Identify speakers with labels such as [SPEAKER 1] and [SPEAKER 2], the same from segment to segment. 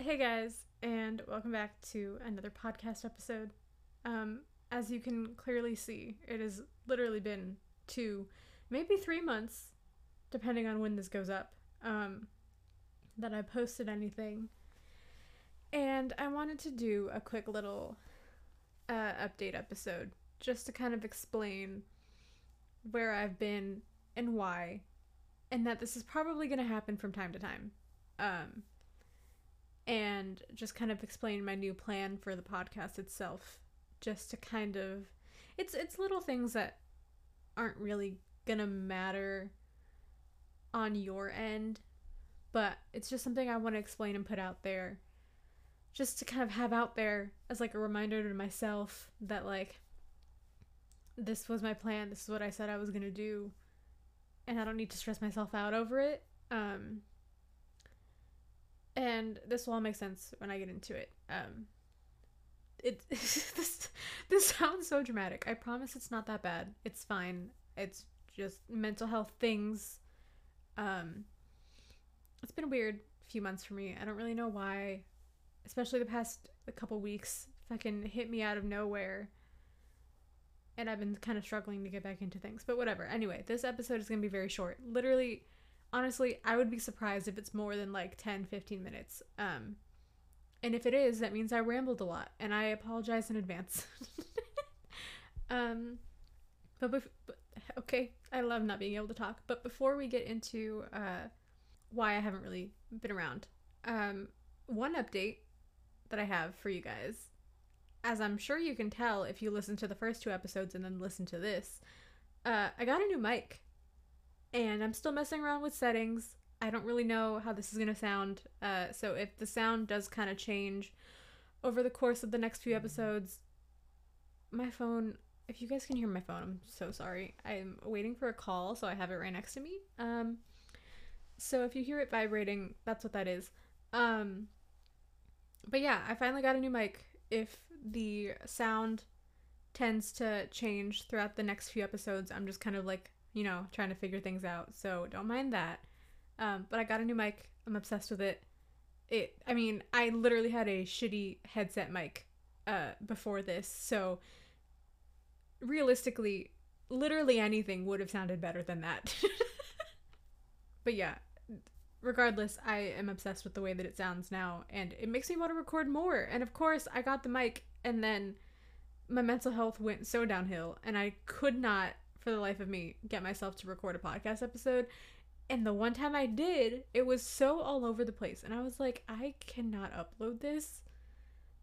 [SPEAKER 1] Hey guys, and welcome back to another podcast episode. Um, as you can clearly see, it has literally been two, maybe three months, depending on when this goes up, um, that I posted anything. And I wanted to do a quick little uh, update episode just to kind of explain where I've been and why, and that this is probably going to happen from time to time. Um, and just kind of explain my new plan for the podcast itself just to kind of it's it's little things that aren't really going to matter on your end but it's just something I want to explain and put out there just to kind of have out there as like a reminder to myself that like this was my plan this is what I said I was going to do and I don't need to stress myself out over it um and this will all make sense when I get into it. Um, it this this sounds so dramatic. I promise it's not that bad. It's fine. It's just mental health things. Um, it's been a weird few months for me. I don't really know why, especially the past a couple weeks. Fucking hit me out of nowhere. And I've been kind of struggling to get back into things. But whatever. Anyway, this episode is going to be very short. Literally honestly, I would be surprised if it's more than like 10, 15 minutes. Um, and if it is, that means I rambled a lot, and I apologize in advance. um, but, bef- but okay, I love not being able to talk. But before we get into uh, why I haven't really been around, um, one update that I have for you guys, as I'm sure you can tell if you listen to the first two episodes and then listen to this, uh, I got a new mic and I'm still messing around with settings. I don't really know how this is going to sound. Uh, so if the sound does kind of change over the course of the next few episodes, my phone, if you guys can hear my phone, I'm so sorry. I'm waiting for a call, so I have it right next to me. Um, so if you hear it vibrating, that's what that is. Um, but yeah, I finally got a new mic. If the sound tends to change throughout the next few episodes, I'm just kind of like you know, trying to figure things out. So don't mind that. Um, but I got a new mic. I'm obsessed with it. It. I mean, I literally had a shitty headset mic uh, before this, so realistically, literally anything would have sounded better than that. but yeah, regardless, I am obsessed with the way that it sounds now, and it makes me want to record more. And of course, I got the mic, and then my mental health went so downhill, and I could not for the life of me get myself to record a podcast episode. And the one time I did, it was so all over the place. And I was like, I cannot upload this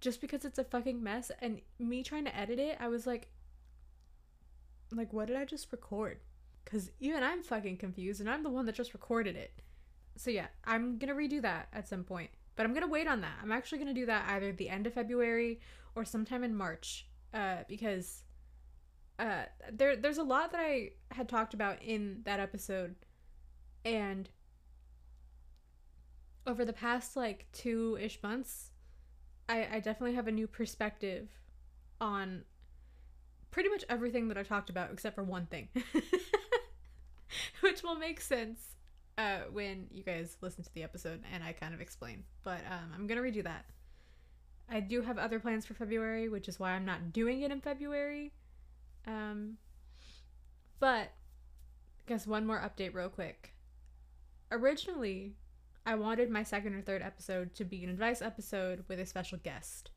[SPEAKER 1] just because it's a fucking mess. And me trying to edit it, I was like, like, what did I just record? Because even I'm fucking confused and I'm the one that just recorded it. So yeah, I'm gonna redo that at some point. But I'm gonna wait on that. I'm actually gonna do that either the end of February or sometime in March. Uh, because uh there there's a lot that I had talked about in that episode and over the past like two ish months I, I definitely have a new perspective on pretty much everything that I talked about except for one thing. Which will make sense uh, when you guys listen to the episode and I kind of explain. But um, I'm to redo that. I do have other plans for February, which is why I'm not doing it in February. Um, but I guess one more update, real quick. Originally, I wanted my second or third episode to be an advice episode with a special guest.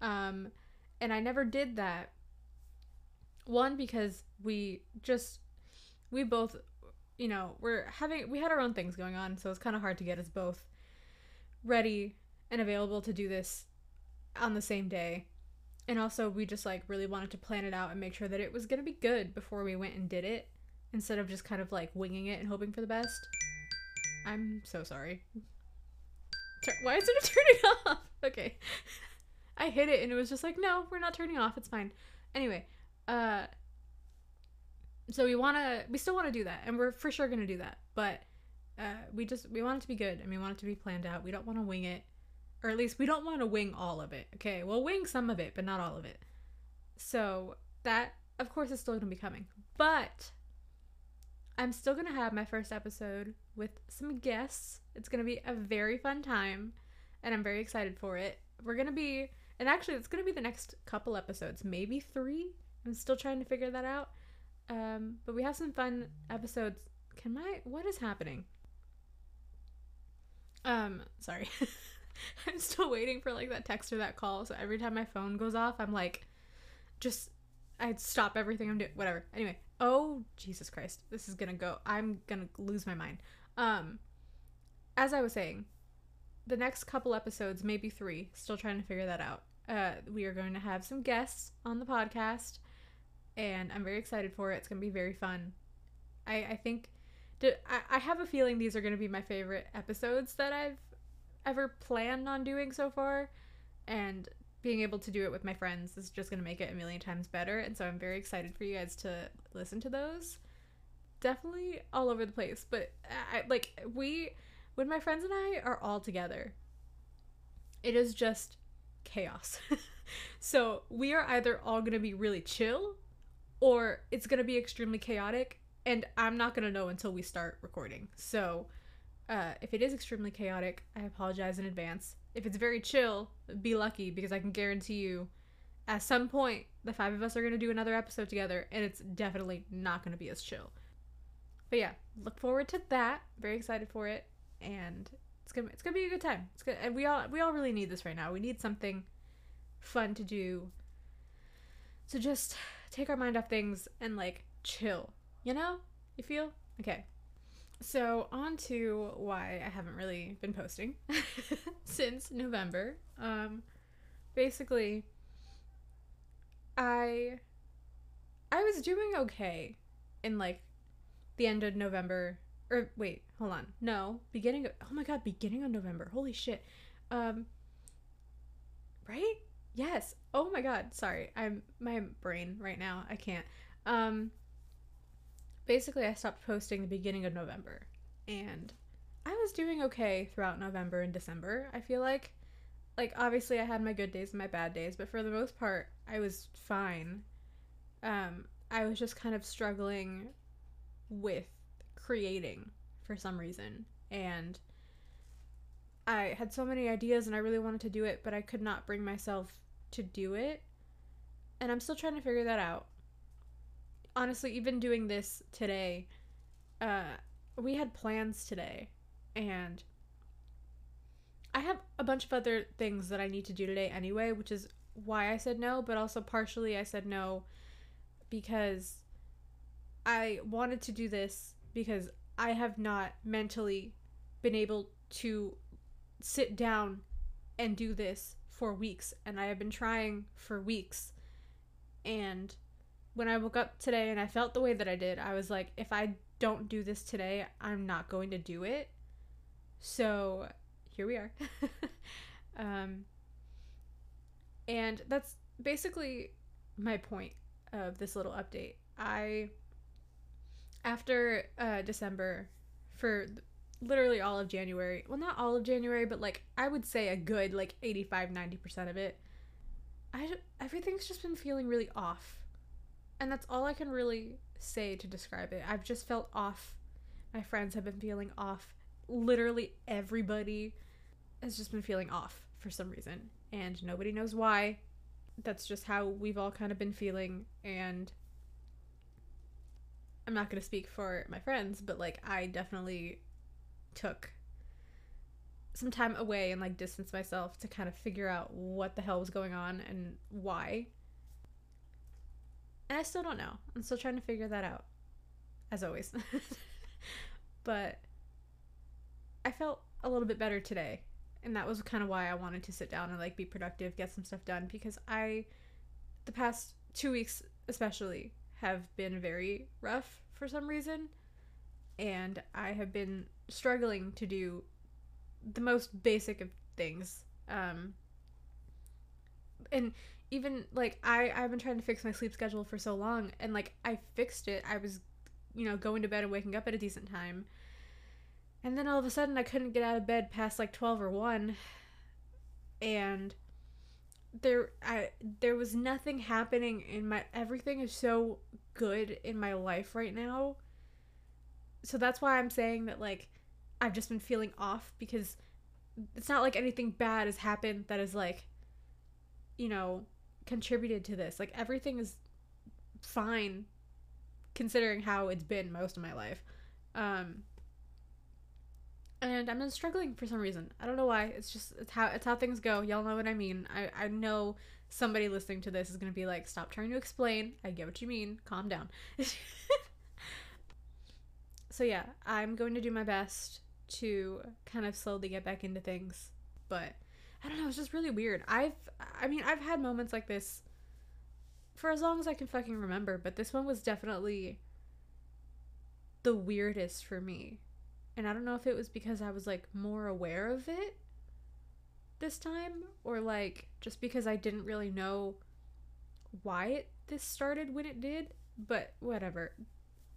[SPEAKER 1] Um, and I never did that. One, because we just, we both, you know, we're having, we had our own things going on, so it's kind of hard to get us both ready and available to do this on the same day and also we just like really wanted to plan it out and make sure that it was to be good before we went and did it instead of just kind of like winging it and hoping for the best. I'm so sorry. Why is it turning off? Okay. I hit it and it was just like no we're not turning off. It's fine. Anyway uh so we want to we still want to do that and we're for sure to do that but uh we just we want it to be good and we want it to be planned out. We don't want to wing it or at least we don't want to wing all of it. Okay, we'll wing some of it, but not all of it. So that, of course, is still going to be coming. But I'm still going to have my first episode with some guests. It's going to be a very fun time. and I'm very excited for it. We're gonna be, and actually, it's gonna be the next couple episodes, maybe three. I'm still trying to figure that out. Um, but we have some fun episodes. Can my what is happening? Um, sorry. I'm still waiting for like that text or that call. So every time my phone goes off, I'm like, just I'd stop everything I'm doing. Whatever. Anyway. Oh Jesus Christ, this is gonna go. I'm gonna lose my mind. Um, as I was saying, the next couple episodes, maybe three, still trying to figure that out. Uh, we are going to have some guests on the podcast, and I'm very excited for it. It's gonna be very fun. I I think. I, I have a feeling these are going to be my favorite episodes that I've ever planned on doing so far. And being able to do it with my friends is just going to make it a million times better. And so I'm very excited for you guys to listen to those. Definitely all over the place. But I, like, we, when my friends and I are all together, it is just chaos. so we are either all going to be really chill or it's going to be extremely chaotic. And I'm not going to know until we start recording. So uh, if it is extremely chaotic, I apologize in advance. If it's very chill, be lucky because I can guarantee you at some point the five of us are going to do another episode together and it's definitely not going to be as chill. But yeah, look forward to that. Very excited for it and it's going to it's going to be a good time. It's good and we all we all really need this right now. We need something fun to do. So just take our mind off things and like chill. You know? You feel? Okay. So, on to why I haven't really been posting since November. Um, basically, I I was doing okay in like the end of November or wait, hold on. No, beginning of, oh my god, beginning of November. Holy shit. Um right? Yes. Oh my god, sorry. I'm my brain right now. I can't. Um basically I stopped posting the beginning of November and I was doing okay throughout November and December. I feel like like obviously I had my good days and my bad days, but for the most part I was fine. Um I was just kind of struggling with creating for some reason and I had so many ideas and I really wanted to do it, but I could not bring myself to do it. And I'm still trying to figure that out honestly, even doing this today, uh, we had plans today, and I have a bunch of other things that I need to do today anyway, which is why I said no, but also partially I said no because I wanted to do this because I have not mentally been able to sit down and do this for weeks and I have been trying for weeks and when I woke up today and I felt the way that I did, I was like, if I don't do this today, I'm not going to do it. So here we are. um, and that's basically my point of this little update. I, after uh, December, for literally all of January, well, not all of January, but like I would say a good like 85 90% of it, I, everything's just been feeling really off and that's all I can really say to describe it. I've just felt off. My friends have been feeling off. Literally everybody has just been feeling off for some reason, and nobody knows why. That's just how we've all kind of been feeling, and I'm not going to speak for my friends, but like I definitely took some time away and like distance myself to kind of figure out what the hell was going on and why and I still don't know. I'm still trying to figure that out, as always. but I felt a little bit better today. And that was kind of why I wanted to sit down and like be productive, get some stuff done because I the past 2 weeks especially have been very rough for some reason and I have been struggling to do the most basic of things. Um and even like I I've been trying to fix my sleep schedule for so long and like I fixed it. I was you know going to bed and waking up at a decent time. And then all of a sudden I couldn't get out of bed past like 12 or 1 and there I there was nothing happening in my everything is so good in my life right now. So that's why I'm saying that like I've just been feeling off because it's not like anything bad has happened that is like you know contributed to this. Like everything is fine considering how it's been most of my life. Um and i'm struggling for some reason. I don't know why. It's just it's how it's how things go. Y'all know what i mean. I i know somebody listening to this is going to be like stop trying to explain. I get what you mean. Calm down. So yeah i'm going to do my best to kind of slowly get back into things. But I don't know, it's just really weird. I've I mean, I've had moments like this for as long as I can fucking remember, but this one was definitely the weirdest for me. And I don't know if it was because I was like more aware of it this time or like just because I didn't really know why it this started when it did, but whatever.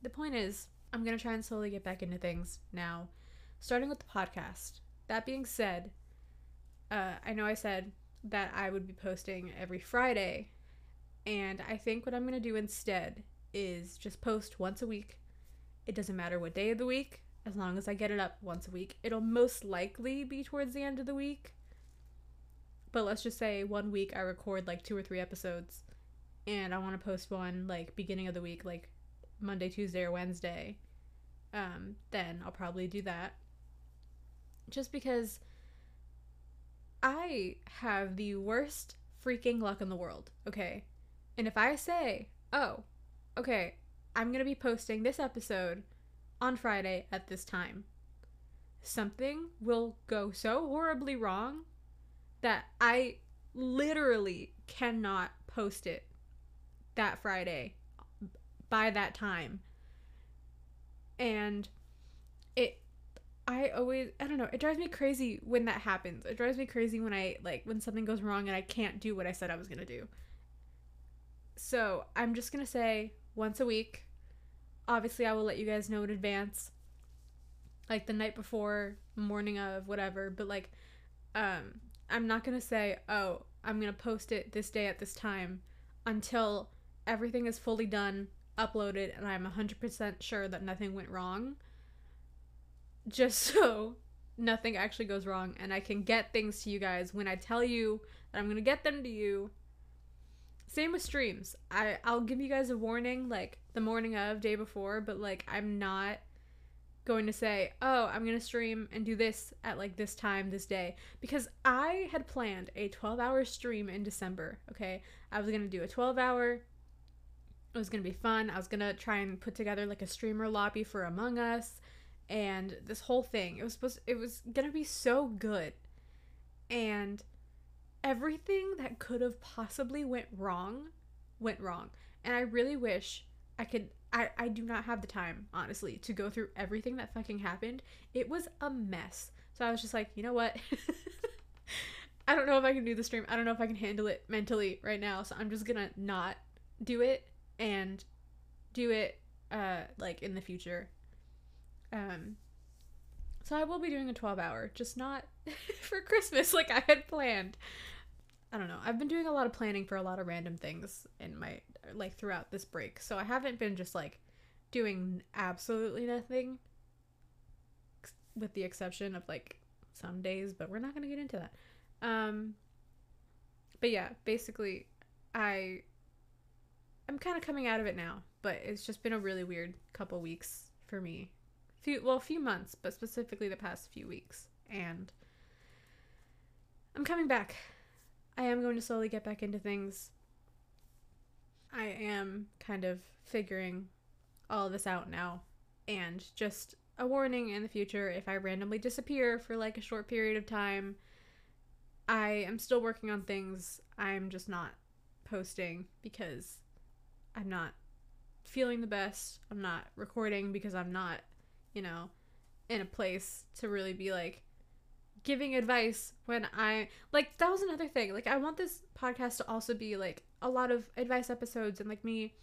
[SPEAKER 1] The point is, I'm going to try and slowly get back into things now starting with the podcast. That being said, uh, I know I said that I would be posting every Friday, and I think what I'm going to do instead is just post once a week. It doesn't matter what day of the week, as long as I get it up once a week. It'll most likely be towards the end of the week. But let's just say one week I record like two or three episodes, and I want to post one like beginning of the week, like Monday, Tuesday, or Wednesday. Um, then I'll probably do that just because I have the worst freaking luck in the world, okay? And if I say, oh, okay, I'm gonna be posting this episode on Friday at this time, something will go so horribly wrong that I literally cannot post it that Friday by that time. And it I always I don't know, it drives me crazy when that happens. It drives me crazy when I like when something goes wrong and I can't do what I said I was going to do. So, I'm just going to say once a week. Obviously, I will let you guys know in advance. Like the night before, morning of, whatever, but like um I'm not going to say, "Oh, I'm going to post it this day at this time" until everything is fully done, uploaded, and I'm 100% sure that nothing went wrong just so nothing actually goes wrong and I can get things to you guys when I tell you that I'm going to get them to you. Same with streams. I I'll give you guys a warning like the morning of day before, but like I'm not going to say, "Oh, I'm going to stream and do this at like this time this day" because I had planned a 12-hour stream in December, okay? I was going to do a 12-hour it was going to be fun. I was going to try and put together like a streamer lobby for Among Us and this whole thing it was supposed it was gonna be so good. And everything that could have possibly went wrong went wrong. And i really wish i could i i do not have the time honestly to go through everything that fucking happened. It was a mess. So i was just like you know what? I don't know if i can do the stream. I don't know if i can handle it mentally right now. So i'm just gonna not do it and do it uh like in the future um, so I will be doing a 12 hour, just not for Christmas like I had planned. I don't know. I've been doing a lot of planning for a lot of random things in my like throughout this break. So I haven't been just like doing absolutely nothing with the exception of like some days, but we're not going to get into that. Um but yeah, basically I I'm kind of coming out of it now, but it's just been a really weird couple weeks for me few well, a few months, but specifically the past few weeks. And I'm coming back. I am going to slowly get back into things. I am kind of figuring all this out now. And just a warning in the future if I randomly disappear for like a short period of time, I am still working on things. I'm just not posting because I'm not feeling the best. I'm not recording because I'm not you know, in a place to really be like giving advice when I like that was another thing. Like I want this podcast to also be like a lot of advice episodes and like me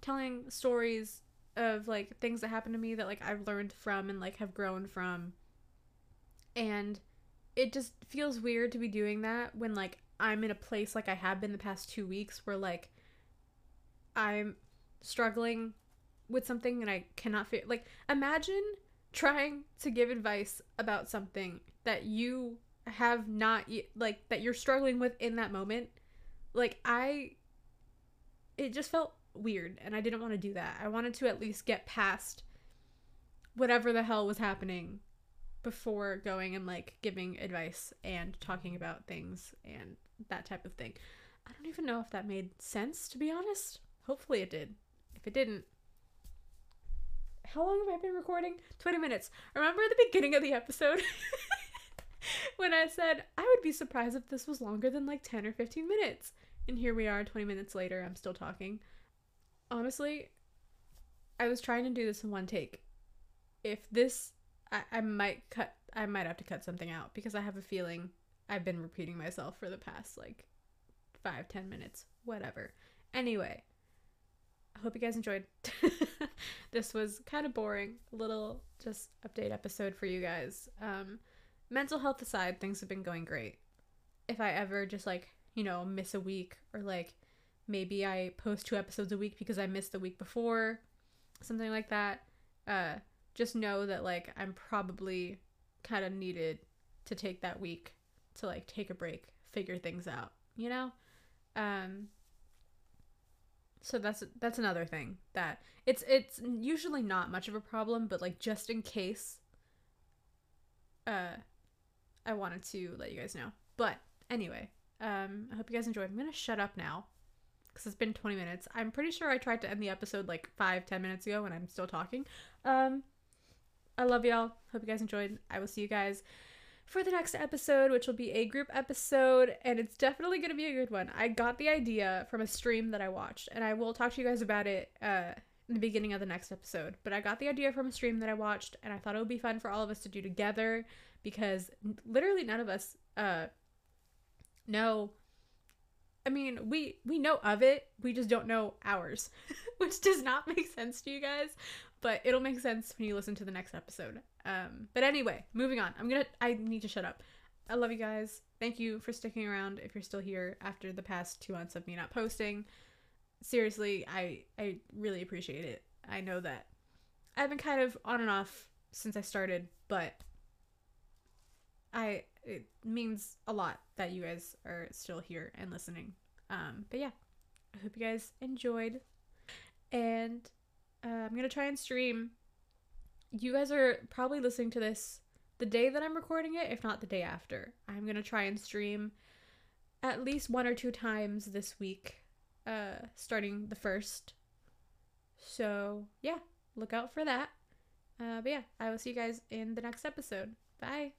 [SPEAKER 1] telling stories of like things that happened to me that like I've learned from and like have grown from. And it just feels weird to be doing that when like I'm in a place like I have been the past 2 weeks where like I'm struggling with something and I cannot feel like imagine trying to give advice about something that you have not like that you're struggling with in that moment. Like i it just felt weird and i didn't want to do that. I wanted to at least get past whatever the hell was happening before going and like giving advice and talking about things and that type of thing. I don't even know if that made sense to be honest. Hopefully it did. If it didn't how long have i been recording 20 minutes remember the beginning of the episode when I said I would be surprised if this was longer than like 10 or 15 minutes. And here we are 20 minutes later, I'm still talking. Honestly, I was trying to do this in one take. If this, I, I might cut, I might have to cut something out because I have a feeling I've been repeating myself for the past like five, ten minutes, whatever. Anyway, I hope you guys enjoyed. this was kind of boring, a little just update episode for you guys. Um, mental health aside, things have been going great. If I ever just like, you know, miss a week or like maybe I post two episodes a week because I missed the week before, something like that, uh just know that like I'm probably kind of needed to take that week to like take a break, figure things out, you know? Um so that's that's another thing that it's it's usually not much of a problem, but like just in case uh I wanted to let you guys know. But anyway, um, I hope you guys enjoyed. I'm gonna shut up now because it's been 20 minutes. I'm pretty sure I tried to end the episode like five ten minutes ago, and I'm still talking. Um, I love y'all. Hope you guys enjoyed. I will see you guys for the next episode, which will be a group episode, and it's definitely gonna be a good one. I got the idea from a stream that I watched, and I will talk to you guys about it uh, in the beginning of the next episode. But I got the idea from a stream that I watched, and I thought it would be fun for all of us to do together because literally none of us uh know I mean, we we know of it, we just don't know ours, which does not make sense to you guys, but it'll make sense when you listen to the next episode. Um, but anyway, moving on. I'm gonna. I need to shut up. I love you guys. Thank you for sticking around. If you're still here after the past two months of me not posting, seriously, I I really appreciate it. I know that I've been kind of on and off since I started, but I it means a lot that you guys are still here and listening. Um, but yeah, I hope you guys enjoyed, and uh, I'm gonna try and stream. You guys are probably listening to this the day that I'm recording it, if not the day after. I'm gonna try and stream at least one or two times this week, uh, starting the first. So yeah, look out for that. Uh, but yeah, I will see you guys in the next episode. Bye.